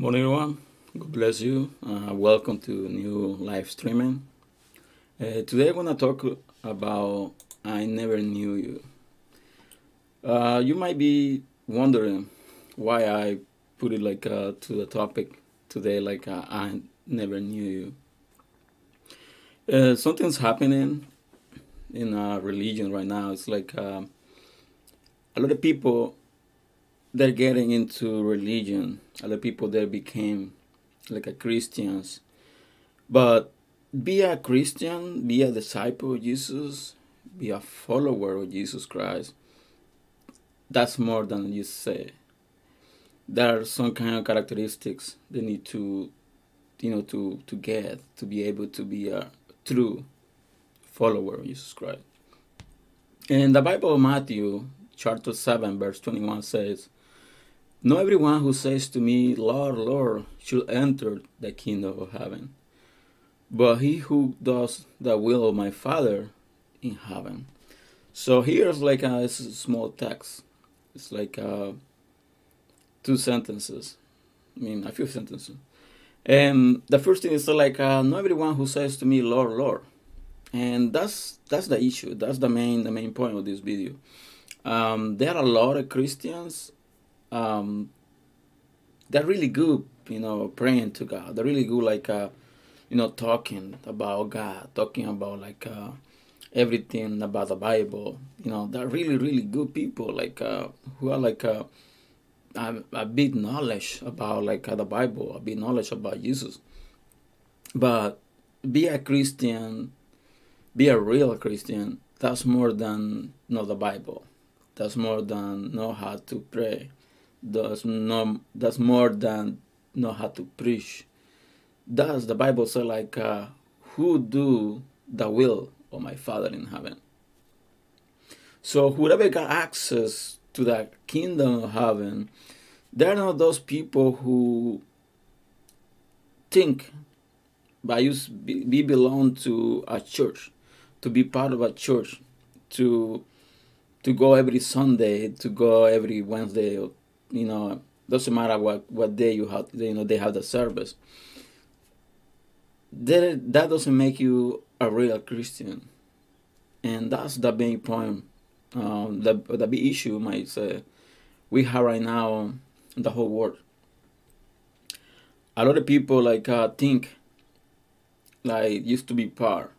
morning, everyone. God bless you. Uh, welcome to new live streaming. Uh, today, I'm gonna talk about I never knew you. Uh, you might be wondering why I put it like uh, to the topic today, like uh, I never knew you. Uh, something's happening in our religion right now. It's like a lot of people they're getting into religion. Of people that became like a Christians, but be a Christian, be a disciple of Jesus, be a follower of Jesus Christ. That's more than you say. There are some kind of characteristics they need to, you know, to to get to be able to be a true follower of Jesus Christ. In the Bible of Matthew, chapter 7, verse 21 says, Not everyone who says to me, Lord, Lord, should enter the kingdom of heaven, but he who does the will of my Father in heaven. So here's like a, a small text. It's like uh, two sentences. I mean, a few sentences. And the first thing is like, uh, not everyone who says to me, Lord, Lord. And that's that's the issue. That's the main the main point of this video. Um, there are a lot of Christians. Um, they're really good, you know, praying to God. They're really good, like, uh, you know, talking about God, talking about like uh, everything about the Bible. You know, they're really, really good people, like uh, who are like uh, a, a big knowledge about like uh, the Bible, a big knowledge about Jesus. But be a Christian, be a real Christian. That's more than know the Bible. That's more than know how to pray. That's no. That's more than know how to preach. Does the Bible say like uh, who do the will of my Father in heaven? So whoever got access to the kingdom of heaven, they're not those people who think by you be, be belong to a church, to be part of a church, to to go every Sunday, to go every Wednesday, you know, doesn't matter what what day you have, you know, they have the service. That that doesn't make you a real Christian, and that's the main point. Um, the the big issue might say we have right now in the whole world. A lot of people like uh, think like used to be part.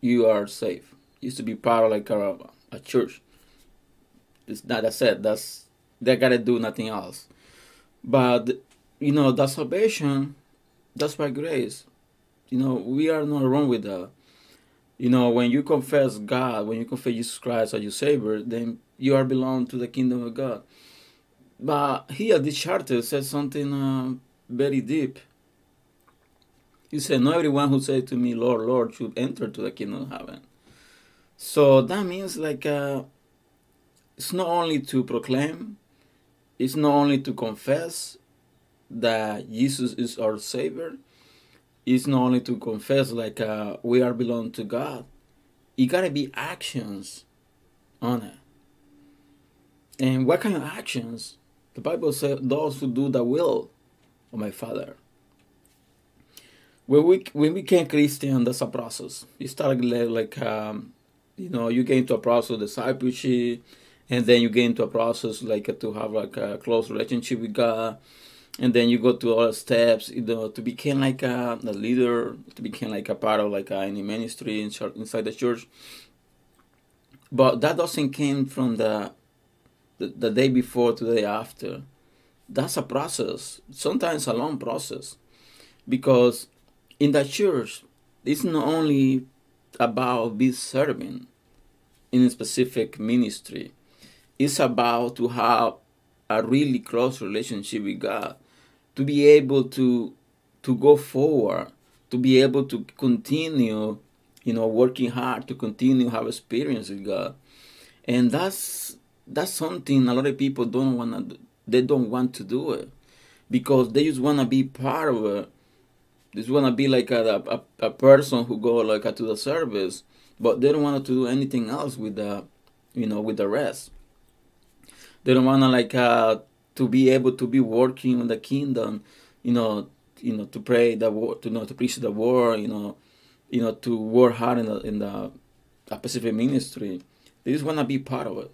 You are safe. Used to be part of like a, a church. It's not that said. That's they gotta do nothing else. But you know the salvation, that's by grace. You know we are not wrong with that. You know when you confess God, when you confess Jesus Christ as your Savior, then you are belong to the kingdom of God. But here this charter says something uh, very deep. He said, Not everyone who says to me, Lord, Lord, should enter to the kingdom of heaven. So that means like uh, it's not only to proclaim, it's not only to confess that Jesus is our Savior, it's not only to confess like uh, we are belong to God. It gotta be actions on it. And what kind of actions? The Bible says those who do the will of my Father. When we when we became Christian, that's a process. You start like um, you know you get into a process of discipleship, and then you get into a process like uh, to have like a close relationship with God, and then you go to all steps, you know, to become like a, a leader, to become like a part of like a, any ministry in, inside the church. But that doesn't came from the, the the day before to the day after. That's a process. Sometimes a long process, because in the church, it's not only about be serving in a specific ministry. It's about to have a really close relationship with God, to be able to to go forward, to be able to continue, you know, working hard, to continue have experience with God, and that's that's something a lot of people don't wanna they don't want to do it. Because they just wanna be part of it. They just wanna be like a, a, a person who go like to the service, but they don't want to do anything else with the, you know, with the rest. They don't wanna like uh, to be able to be working on the kingdom, you know, you know, to pray the war, to you know, to preach the war, you know, you know, to work hard in the in the Pacific ministry. They just want to be part of it.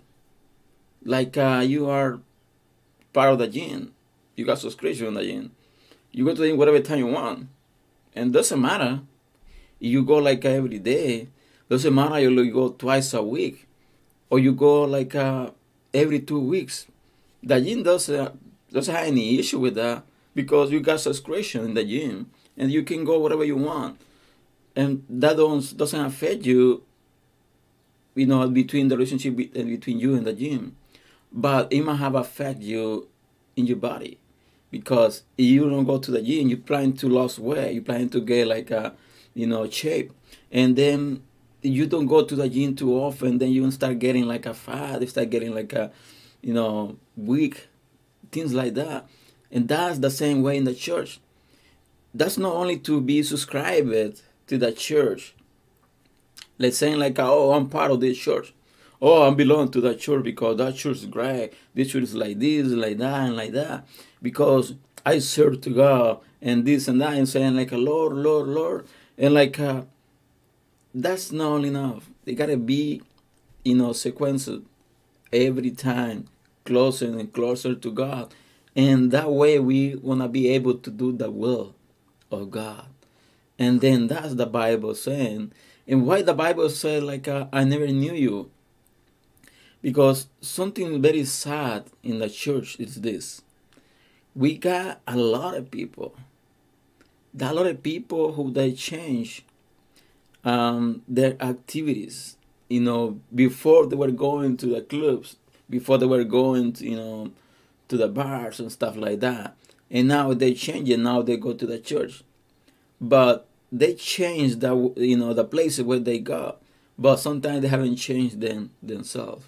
Like uh, you are part of the gym. You got subscription in the gym. You go to the gym whatever time you want. And doesn't matter. You go like every day. Doesn't matter you go twice a week. Or you go like uh, every two weeks. The gym doesn't, doesn't have any issue with that because you got subscription in the gym and you can go whatever you want. And that don't, doesn't affect you, you know, between the relationship between you and the gym. But it might have affect you in your body because if you don't go to the gym, you plan to lose weight, you plan to get like a, you know, shape, and then you don't go to the gym too often, then you start getting like a fat, you start getting like a, you know, weak, things like that, and that's the same way in the church. That's not only to be subscribed to the church. Let's say like, oh, I'm part of this church oh, I belong to that church because that church is great. This church is like this, like that, and like that. Because I serve to God and this and that, and saying like, a Lord, Lord, Lord, and like uh, that's not enough. They gotta be, you know, sequenced every time, closer and closer to God, and that way we wanna be able to do the will of God. And then that's the Bible saying. And why the Bible said like uh, I never knew you because something very sad in the church is this. We got a lot of people. a lot of people who they change um, their activities. You know, before they were going to the clubs, before they were going to, you know, to the bars and stuff like that. And now they change it. Now they go to the church. But they change the you know the places where they go. But sometimes they haven't changed them themselves.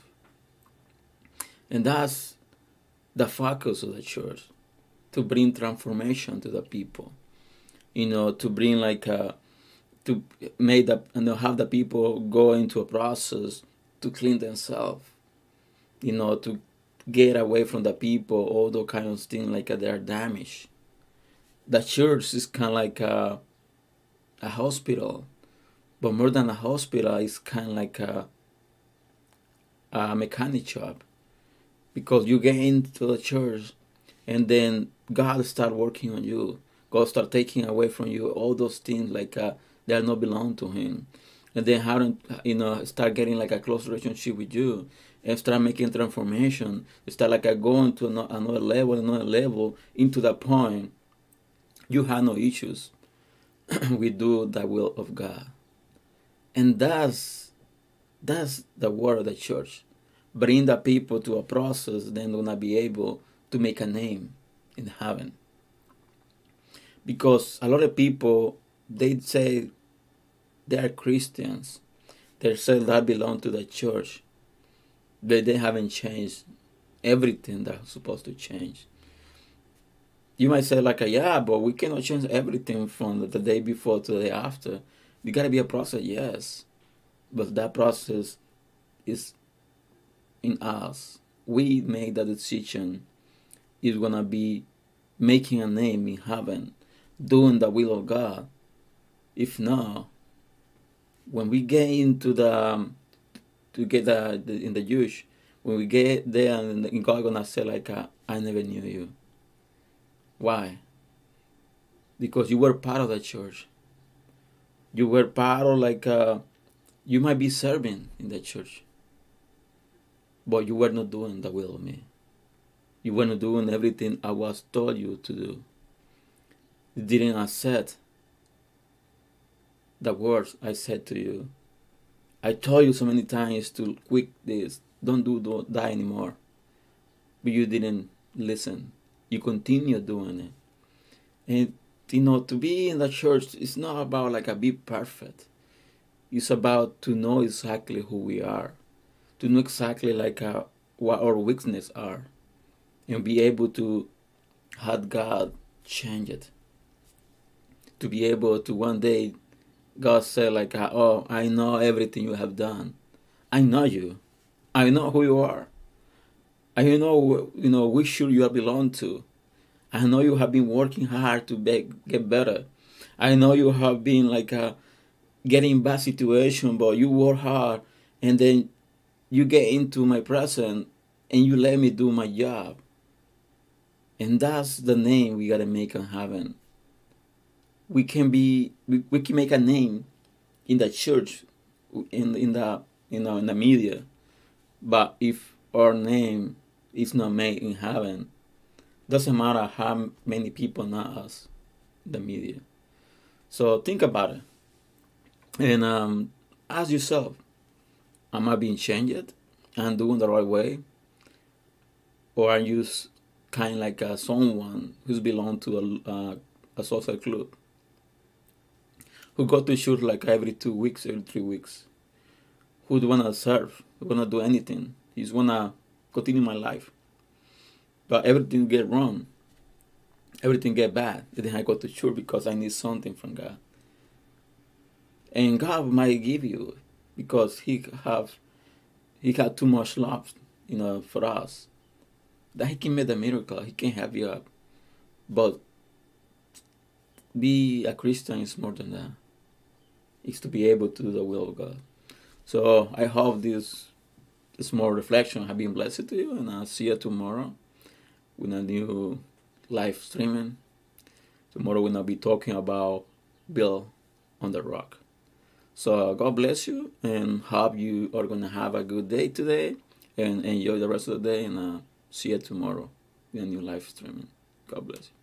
And that's the focus of the church to bring transformation to the people. You know, to bring like a, to make the and have the people go into a process to clean themselves. You know, to get away from the people, all those kind of things like uh, they are damaged. The church is kind of like a, a hospital, but more than a hospital, it's kind of like a, a mechanic shop because you get into the church and then God start working on you. God start taking away from you all those things like uh, that not belong to Him, and then how you know start getting like a close relationship with you, and start making transformation. Start like uh, going to another level, another level into the point you have no issues. we do the will of God, and that's that's the word of the church bring the people to a process, then gonna be able to make a name in heaven. Because a lot of people they say they are Christians, they say that belong to the church, but they haven't changed everything that's supposed to change. You might say like, yeah, but we cannot change everything from the day before to the day after. You gotta be a process, yes, but that process is in us, we make that decision is gonna be making a name in heaven, doing the will of God. If not, when we get into the um, to get the, the, in the Jewish, when we get there and God gonna say like, uh, "I never knew you." Why? Because you were part of the church. You were part of like uh, you might be serving in the church but you were not doing the will of me. You were not doing everything I was told you to do. You didn't accept the words I said to you. I told you so many times to quit this, don't do that anymore. But you didn't listen. You continue doing it. And you know, to be in the church is not about like a be perfect. It's about to know exactly who we are to know exactly like uh, what our weaknesses are and be able to have God change it. To be able to one day God said, like, uh, oh, I know everything you have done. I know you. I know who you are. I know you know which church you belong to. I know you have been working hard to be, get better. I know you have been like uh, getting bad situation, but you work hard, and then you get into my present, and you let me do my job. And that's the name we gotta make in heaven. We can be, we, we can make a name in the church, in in the you know in the media, but if our name is not made in heaven, doesn't matter how many people know us, the media. So think about it, and um, ask yourself: Am I being changed and doing the right way, or are you kind of like uh, someone who's belong to a, uh, a social club who go to church like every two weeks, every three weeks, Who'd wanna serve, who wanna do anything. He's wanna continue my life, but everything get wrong, everything get bad. Then I go to church because I need something from God, and God might give you because He have He got too much love, you know, for us that he can make a miracle. He can help you up. But be a Christian is more than that. It's to be able to do the will of God. So I hope this small reflection have been blessed to you, and I'll see you tomorrow with a new live streaming. Tomorrow we're gonna be talking about Bill on the Rock. So God bless you, and hope you are gonna have a good day today, and enjoy the rest of the day. And uh, See you tomorrow in a new live streaming. God bless you.